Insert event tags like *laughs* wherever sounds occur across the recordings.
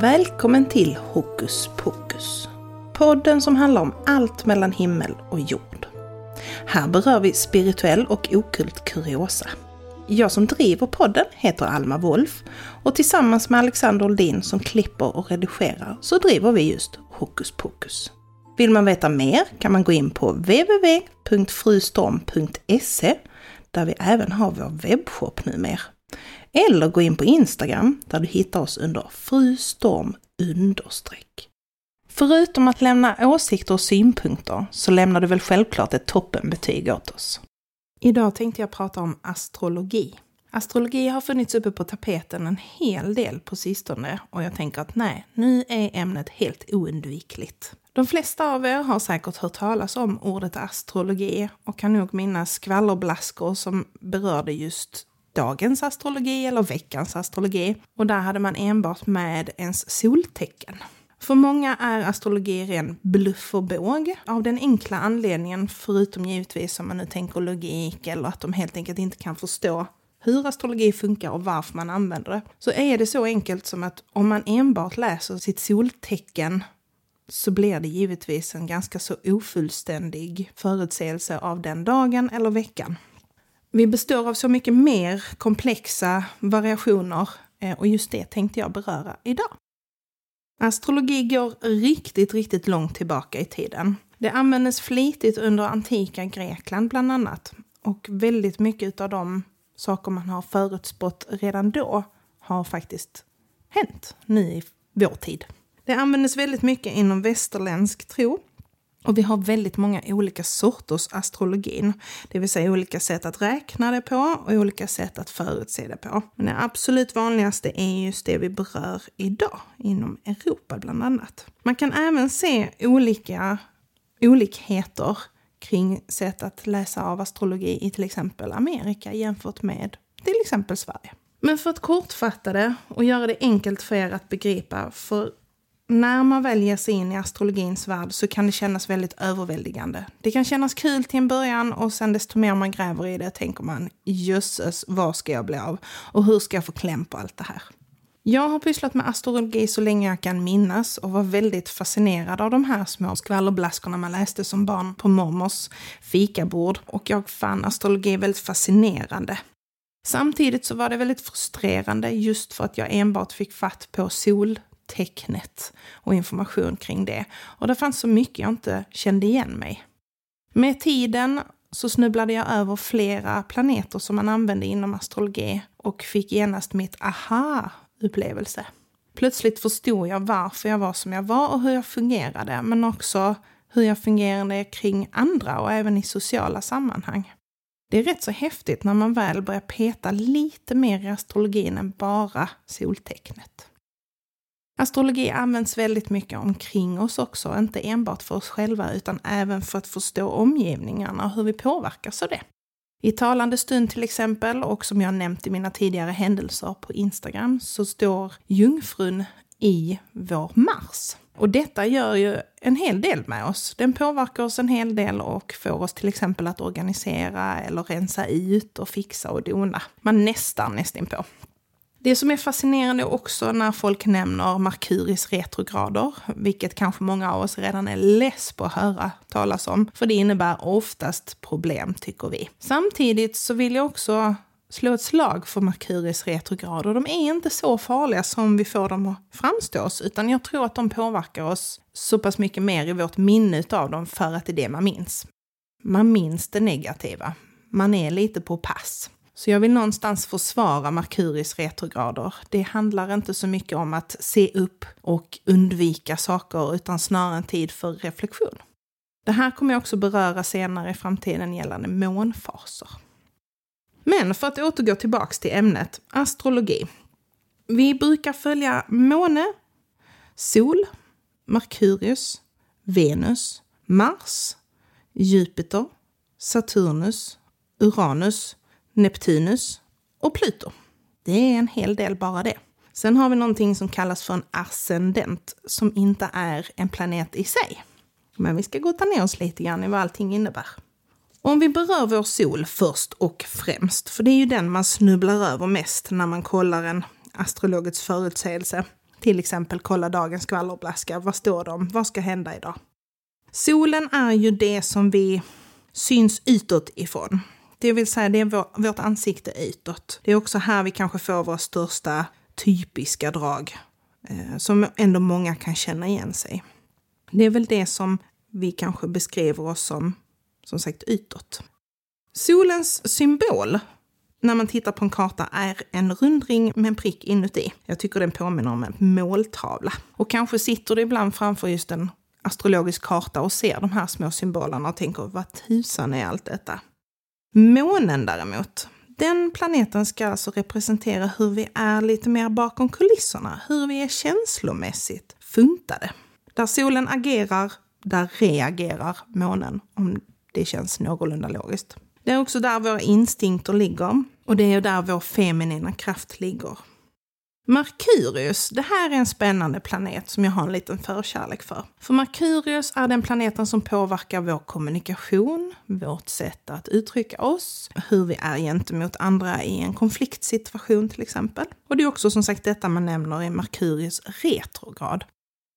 Välkommen till Hokus Pokus. Podden som handlar om allt mellan himmel och jord. Här berör vi spirituell och okult kuriosa. Jag som driver podden heter Alma Wolf och tillsammans med Alexander Oldin som klipper och redigerar så driver vi just Hokus Pokus. Vill man veta mer kan man gå in på www.frustorm.se där vi även har vår webbshop numera. Eller gå in på Instagram där du hittar oss under frustorm understreck. Förutom att lämna åsikter och synpunkter så lämnar du väl självklart ett toppenbetyg åt oss. Idag tänkte jag prata om astrologi. Astrologi har funnits uppe på tapeten en hel del på sistone och jag tänker att nej, nu är ämnet helt oundvikligt. De flesta av er har säkert hört talas om ordet astrologi och kan nog minnas skvallerblaskor som berörde just dagens astrologi eller veckans astrologi. Och där hade man enbart med ens soltecken. För många är astrologi ren bluff och båg av den enkla anledningen, förutom givetvis om man nu tänker logik eller att de helt enkelt inte kan förstå hur astrologi funkar och varför man använder det, så är det så enkelt som att om man enbart läser sitt soltecken så blir det givetvis en ganska så ofullständig förutsägelse av den dagen eller veckan. Vi består av så mycket mer komplexa variationer eh, och just det tänkte jag beröra idag. Astrologi går riktigt, riktigt långt tillbaka i tiden. Det användes flitigt under antika Grekland bland annat. Och väldigt mycket av de saker man har förutspått redan då har faktiskt hänt nu i vår tid. Det användes väldigt mycket inom västerländsk tro. Och vi har väldigt många olika sorters astrologin, det vill säga olika sätt att räkna det på och olika sätt att förutse det på. Men det absolut vanligaste är just det vi berör idag, inom Europa bland annat. Man kan även se olika olikheter kring sätt att läsa av astrologi i till exempel Amerika jämfört med till exempel Sverige. Men för att kortfatta det och göra det enkelt för er att begripa, för när man väljer sig in i astrologins värld så kan det kännas väldigt överväldigande. Det kan kännas kul till en början och sen desto mer man gräver i det tänker man jösses, vad ska jag bli av? Och hur ska jag få kläm på allt det här? Jag har pysslat med astrologi så länge jag kan minnas och var väldigt fascinerad av de här små skvallerblaskorna man läste som barn på mormors fikabord. Och jag fann astrologi väldigt fascinerande. Samtidigt så var det väldigt frustrerande just för att jag enbart fick fatt på sol tecknet och information kring det. Och det fanns så mycket jag inte kände igen mig. Med tiden så snubblade jag över flera planeter som man använde inom astrologi och fick genast mitt aha-upplevelse. Plötsligt förstod jag varför jag var som jag var och hur jag fungerade, men också hur jag fungerade kring andra och även i sociala sammanhang. Det är rätt så häftigt när man väl börjar peta lite mer i astrologin än bara soltecknet. Astrologi används väldigt mycket omkring oss också, inte enbart för oss själva utan även för att förstå omgivningarna och hur vi påverkas av det. I talande stund till exempel, och som jag nämnt i mina tidigare händelser på Instagram, så står jungfrun i vår Mars. Och detta gör ju en hel del med oss. Den påverkar oss en hel del och får oss till exempel att organisera eller rensa ut och fixa och dona. Man nästan nästinpå. Det som är fascinerande också när folk nämner Merkuris retrograder, vilket kanske många av oss redan är less på att höra talas om, för det innebär oftast problem tycker vi. Samtidigt så vill jag också slå ett slag för Merkuris retrograder. De är inte så farliga som vi får dem att framstå oss, utan jag tror att de påverkar oss så pass mycket mer i vårt minne av dem för att det är det man minns. Man minns det negativa. Man är lite på pass. Så jag vill någonstans försvara Merkuris retrograder. Det handlar inte så mycket om att se upp och undvika saker utan snarare en tid för reflektion. Det här kommer jag också beröra senare i framtiden gällande månfaser. Men för att återgå tillbaks till ämnet astrologi. Vi brukar följa måne, sol, Merkurius, Venus, Mars, Jupiter, Saturnus, Uranus, Neptunus och Pluto. Det är en hel del bara det. Sen har vi någonting som kallas för en ascendent som inte är en planet i sig. Men vi ska gotta ner oss lite grann i vad allting innebär. Om vi berör vår sol först och främst, för det är ju den man snubblar över mest när man kollar en astrologisk förutsägelse. Till exempel kolla dagens skvallerblaska. Vad står det om? Vad ska hända idag? Solen är ju det som vi syns utåt ifrån. Det vill säga, det är vår, vårt ansikte utåt. Det är också här vi kanske får våra största typiska drag, eh, som ändå många kan känna igen sig. Det är väl det som vi kanske beskriver oss som, som sagt, utåt. Solens symbol när man tittar på en karta är en rundring med en prick inuti. Jag tycker den påminner om en måltavla. Och kanske sitter du ibland framför just en astrologisk karta och ser de här små symbolerna och tänker vad tusan är allt detta? Månen däremot, den planeten ska alltså representera hur vi är lite mer bakom kulisserna, hur vi är känslomässigt funtade. Där solen agerar, där reagerar månen, om det känns någorlunda logiskt. Det är också där våra instinkter ligger och det är där vår feminina kraft ligger. Merkurius, det här är en spännande planet som jag har en liten förkärlek för. För Merkurius är den planeten som påverkar vår kommunikation, vårt sätt att uttrycka oss, hur vi är gentemot andra i en konfliktsituation till exempel. Och det är också som sagt detta man nämner i Merkurius retrograd.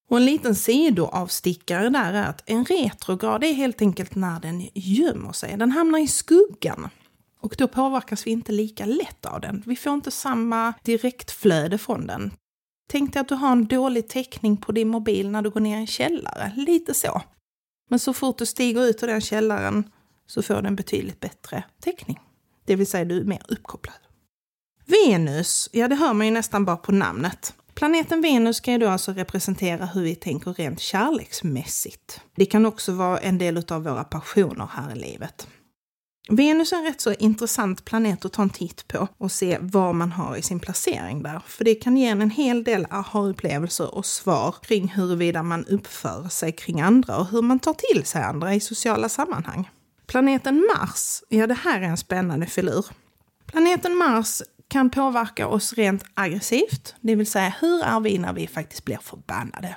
Och en liten sidoavstickare där är att en retrograd är helt enkelt när den gömmer sig. Den hamnar i skuggan. Och då påverkas vi inte lika lätt av den. Vi får inte samma direktflöde från den. Tänk dig att du har en dålig täckning på din mobil när du går ner i en källare. Lite så. Men så fort du stiger ut ur den källaren så får du en betydligt bättre täckning. Det vill säga du är mer uppkopplad. Venus, ja det hör man ju nästan bara på namnet. Planeten Venus ska ju då alltså representera hur vi tänker rent kärleksmässigt. Det kan också vara en del av våra passioner här i livet. Venus är en rätt så intressant planet att ta en titt på och se vad man har i sin placering där. För det kan ge en en hel del aha-upplevelser och svar kring huruvida man uppför sig kring andra och hur man tar till sig andra i sociala sammanhang. Planeten Mars, ja det här är en spännande filur. Planeten Mars kan påverka oss rent aggressivt, det vill säga hur är vi när vi faktiskt blir förbannade?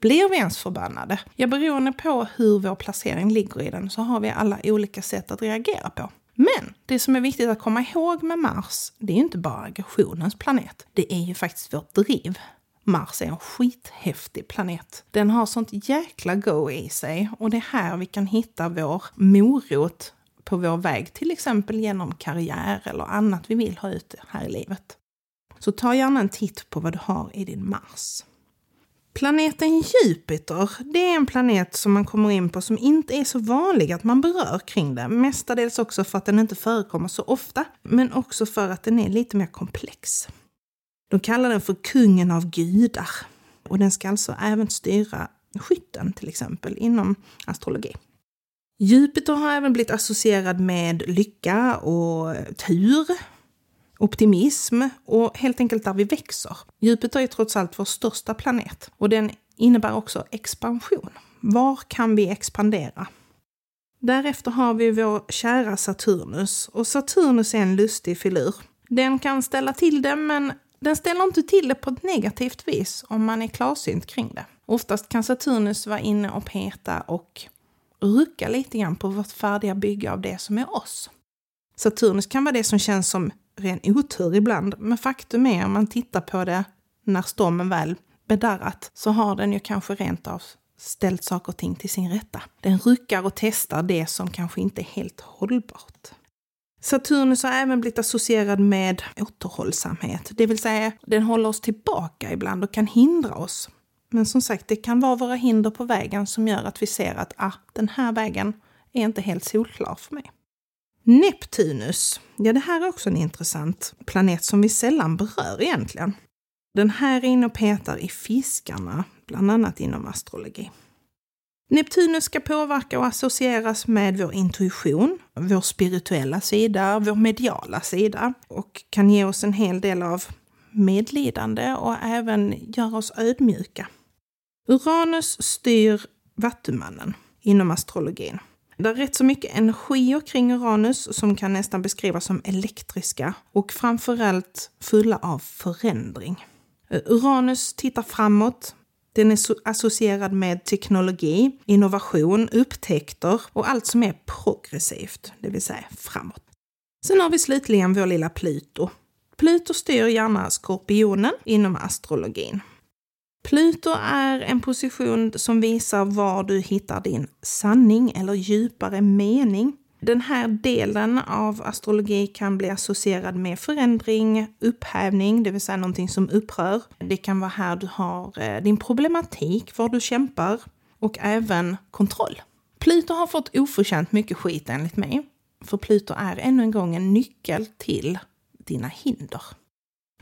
Blir vi ens förbannade? Ja, beroende på hur vår placering ligger i den så har vi alla olika sätt att reagera på. Men det som är viktigt att komma ihåg med Mars, det är ju inte bara aggressionens planet. Det är ju faktiskt vårt driv. Mars är en skithäftig planet. Den har sånt jäkla go i sig och det är här vi kan hitta vår morot på vår väg, till exempel genom karriär eller annat vi vill ha ut här i livet. Så ta gärna en titt på vad du har i din Mars. Planeten Jupiter, det är en planet som man kommer in på som inte är så vanlig att man berör kring det. Mestadels också för att den inte förekommer så ofta, men också för att den är lite mer komplex. De kallar den för kungen av gudar och den ska alltså även styra skytten till exempel inom astrologi. Jupiter har även blivit associerad med lycka och tur, optimism och helt enkelt där vi växer. Jupiter är trots allt vår största planet och den innebär också expansion. Var kan vi expandera? Därefter har vi vår kära Saturnus och Saturnus är en lustig filur. Den kan ställa till det men den ställer inte till det på ett negativt vis om man är klarsynt kring det. Oftast kan Saturnus vara inne och peta och rucka lite grann på vårt färdiga bygge av det som är oss. Saturnus kan vara det som känns som ren otur ibland, men faktum är om man tittar på det när stormen väl bedarrat så har den ju kanske rent av ställt saker och ting till sin rätta. Den ruckar och testar det som kanske inte är helt hållbart. Saturnus har även blivit associerad med återhållsamhet, det vill säga den håller oss tillbaka ibland och kan hindra oss men som sagt, det kan vara våra hinder på vägen som gör att vi ser att ah, den här vägen är inte helt solklar för mig. Neptunus, ja det här är också en intressant planet som vi sällan berör egentligen. Den här är inne och petar i fiskarna, bland annat inom astrologi. Neptunus ska påverka och associeras med vår intuition, vår spirituella sida, vår mediala sida och kan ge oss en hel del av medlidande och även göra oss ödmjuka. Uranus styr Vattumannen inom astrologin. Det är rätt så mycket energier kring Uranus som kan nästan beskrivas som elektriska och framförallt fulla av förändring. Uranus tittar framåt. Den är associerad med teknologi, innovation, upptäckter och allt som är progressivt, det vill säga framåt. Sen har vi slutligen vår lilla Pluto. Pluto styr gärna skorpionen inom astrologin. Pluto är en position som visar var du hittar din sanning eller djupare mening. Den här delen av astrologi kan bli associerad med förändring, upphävning, det vill säga någonting som upprör. Det kan vara här du har eh, din problematik, var du kämpar och även kontroll. Pluto har fått oförtjänt mycket skit enligt mig. För Pluto är ännu en gång en nyckel till dina hinder.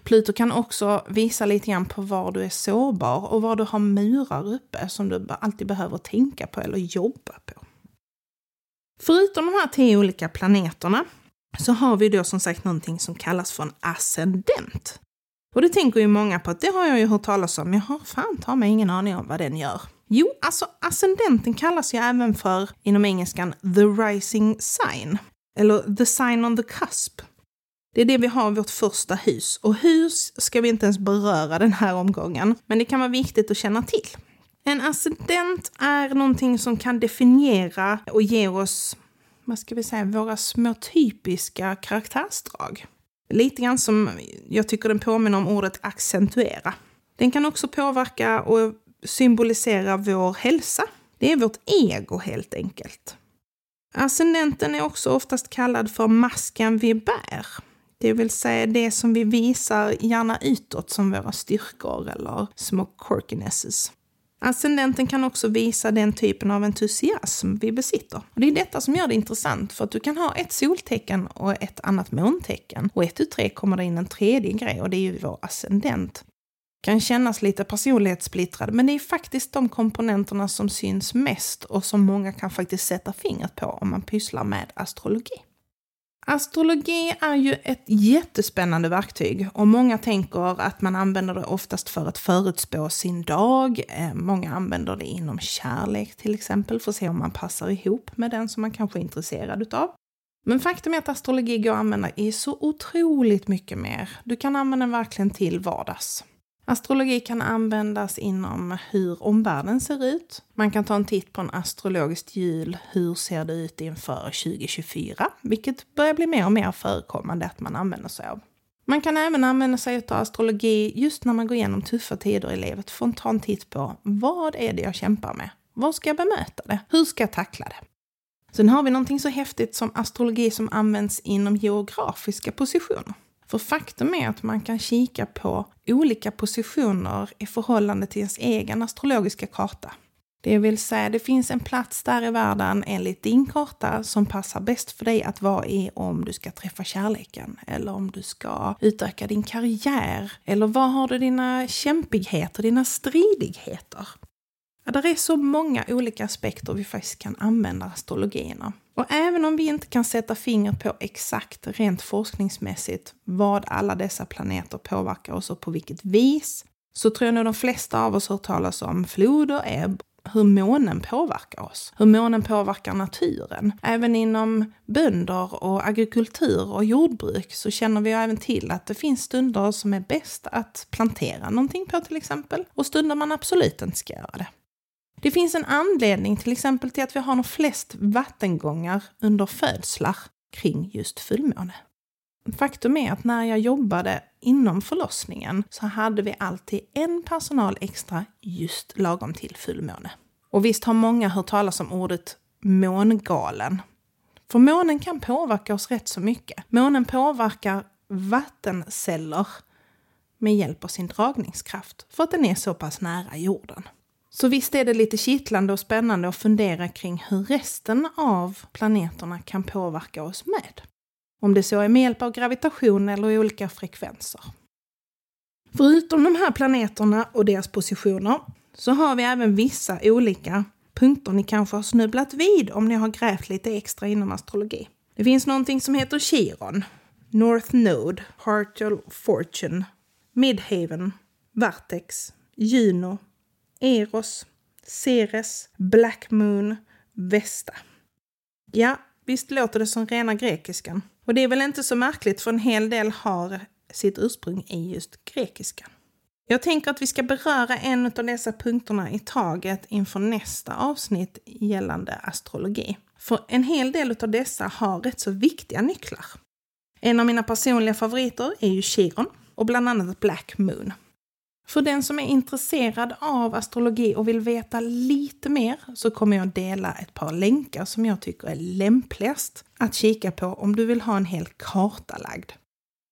Pluto kan också visa lite grann på var du är sårbar och var du har murar uppe som du alltid behöver tänka på eller jobba på. Förutom de här tio olika planeterna så har vi då som sagt någonting som kallas för en ascendent. Och det tänker ju många på att det har jag ju hört talas om, men jag har fan ta mig ingen aning om vad den gör. Jo, alltså ascendenten kallas ju även för, inom engelskan, the rising sign. Eller the sign on the cusp. Det är det vi har i vårt första hus. Och hus ska vi inte ens beröra den här omgången, men det kan vara viktigt att känna till. En ascendent är någonting som kan definiera och ge oss, vad ska vi säga, våra små typiska karaktärsdrag. Lite grann som jag tycker den påminner om ordet accentuera. Den kan också påverka och symbolisera vår hälsa. Det är vårt ego helt enkelt. Ascendenten är också oftast kallad för masken vi bär. Det vill säga det som vi visar gärna utåt som våra styrkor eller små quirkinesses. Ascendenten kan också visa den typen av entusiasm vi besitter. Och det är detta som gör det intressant, för att du kan ha ett soltecken och ett annat måntecken. Och ett ut tre kommer det in en tredje grej och det är ju vår ascendent. Kan kännas lite personlighetssplittrad, men det är faktiskt de komponenterna som syns mest och som många kan faktiskt sätta fingret på om man pysslar med astrologi. Astrologi är ju ett jättespännande verktyg och många tänker att man använder det oftast för att förutspå sin dag. Eh, många använder det inom kärlek till exempel för att se om man passar ihop med den som man kanske är intresserad utav. Men faktum är att astrologi går att använda i så otroligt mycket mer. Du kan använda den verkligen till vardags. Astrologi kan användas inom hur omvärlden ser ut. Man kan ta en titt på en astrologiskt hjul. Hur ser det ut inför 2024? Vilket börjar bli mer och mer förekommande att man använder sig av. Man kan även använda sig av astrologi just när man går igenom tuffa tider i livet för att ta en titt på vad är det jag kämpar med? Vad ska jag bemöta det? Hur ska jag tackla det? Sen har vi någonting så häftigt som astrologi som används inom geografiska positioner. För faktum är att man kan kika på olika positioner i förhållande till ens egen astrologiska karta. Det vill säga, det finns en plats där i världen enligt din karta som passar bäst för dig att vara i om du ska träffa kärleken eller om du ska utöka din karriär. Eller var har du dina kämpigheter, dina stridigheter? Ja, det är så många olika aspekter vi faktiskt kan använda astrologierna. Och även om vi inte kan sätta fingret på exakt rent forskningsmässigt vad alla dessa planeter påverkar oss och på vilket vis, så tror jag nog de flesta av oss hört talas om flod och ebb, hur månen påverkar oss, hur månen påverkar naturen. Även inom bönder och agrikultur och jordbruk så känner vi även till att det finns stunder som är bäst att plantera någonting på till exempel och stunder man absolut inte ska göra det. Det finns en anledning till exempel till att vi har de flest vattengångar under födslar kring just fullmåne. Faktum är att när jag jobbade inom förlossningen så hade vi alltid en personal extra just lagom till fullmåne. Och visst har många hört talas om ordet mångalen. För månen kan påverka oss rätt så mycket. Månen påverkar vattenceller med hjälp av sin dragningskraft för att den är så pass nära jorden. Så visst är det lite kittlande och spännande att fundera kring hur resten av planeterna kan påverka oss med. Om det så är med hjälp av gravitation eller olika frekvenser. Förutom de här planeterna och deras positioner så har vi även vissa olika punkter ni kanske har snubblat vid om ni har grävt lite extra inom astrologi. Det finns någonting som heter Chiron, North Node, Partial Fortune, Midhaven, Vertex, Juno, Eros, Ceres, Black Moon, Vesta. Ja, visst låter det som rena grekiskan. Och det är väl inte så märkligt för en hel del har sitt ursprung i just grekiskan. Jag tänker att vi ska beröra en av dessa punkterna i taget inför nästa avsnitt gällande astrologi. För en hel del av dessa har rätt så viktiga nycklar. En av mina personliga favoriter är ju Chiron och bland annat Black Moon. För den som är intresserad av astrologi och vill veta lite mer så kommer jag dela ett par länkar som jag tycker är lämpligast att kika på om du vill ha en hel karta lagd.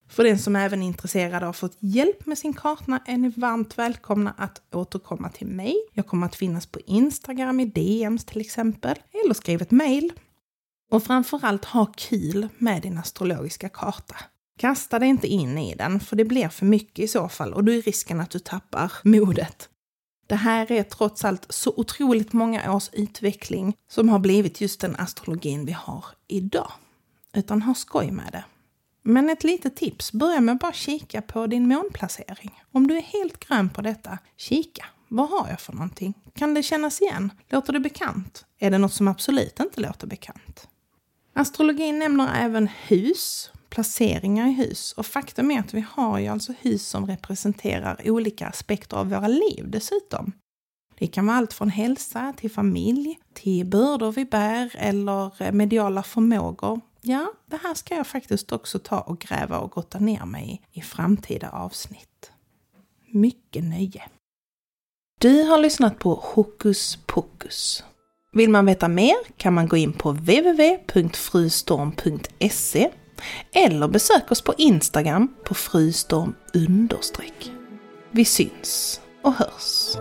För den som är även är intresserad av att få hjälp med sin karta är ni varmt välkomna att återkomma till mig. Jag kommer att finnas på Instagram i DMs till exempel, eller skriv ett mail. Och framförallt ha kul med din astrologiska karta. Kasta dig inte in i den, för det blir för mycket i så fall och då är risken att du tappar *laughs* modet. Det här är trots allt så otroligt många års utveckling som har blivit just den astrologin vi har idag. Utan ha skoj med det. Men ett litet tips, börja med att bara kika på din månplacering. Om du är helt grön på detta, kika. Vad har jag för någonting? Kan det kännas igen? Låter det bekant? Är det något som absolut inte låter bekant? Astrologin nämner även hus, placeringar i hus. Och faktum är att vi har ju alltså hus som representerar olika aspekter av våra liv dessutom. Det kan vara allt från hälsa till familj, till bördor vi bär eller eh, mediala förmågor. Ja, det här ska jag faktiskt också ta och gräva och gotta ner mig i, i framtida avsnitt. Mycket nöje! Du har lyssnat på Hokus Pokus. Vill man veta mer kan man gå in på www.frustorm.se eller besök oss på Instagram på frystorm understreck. Vi syns och hörs!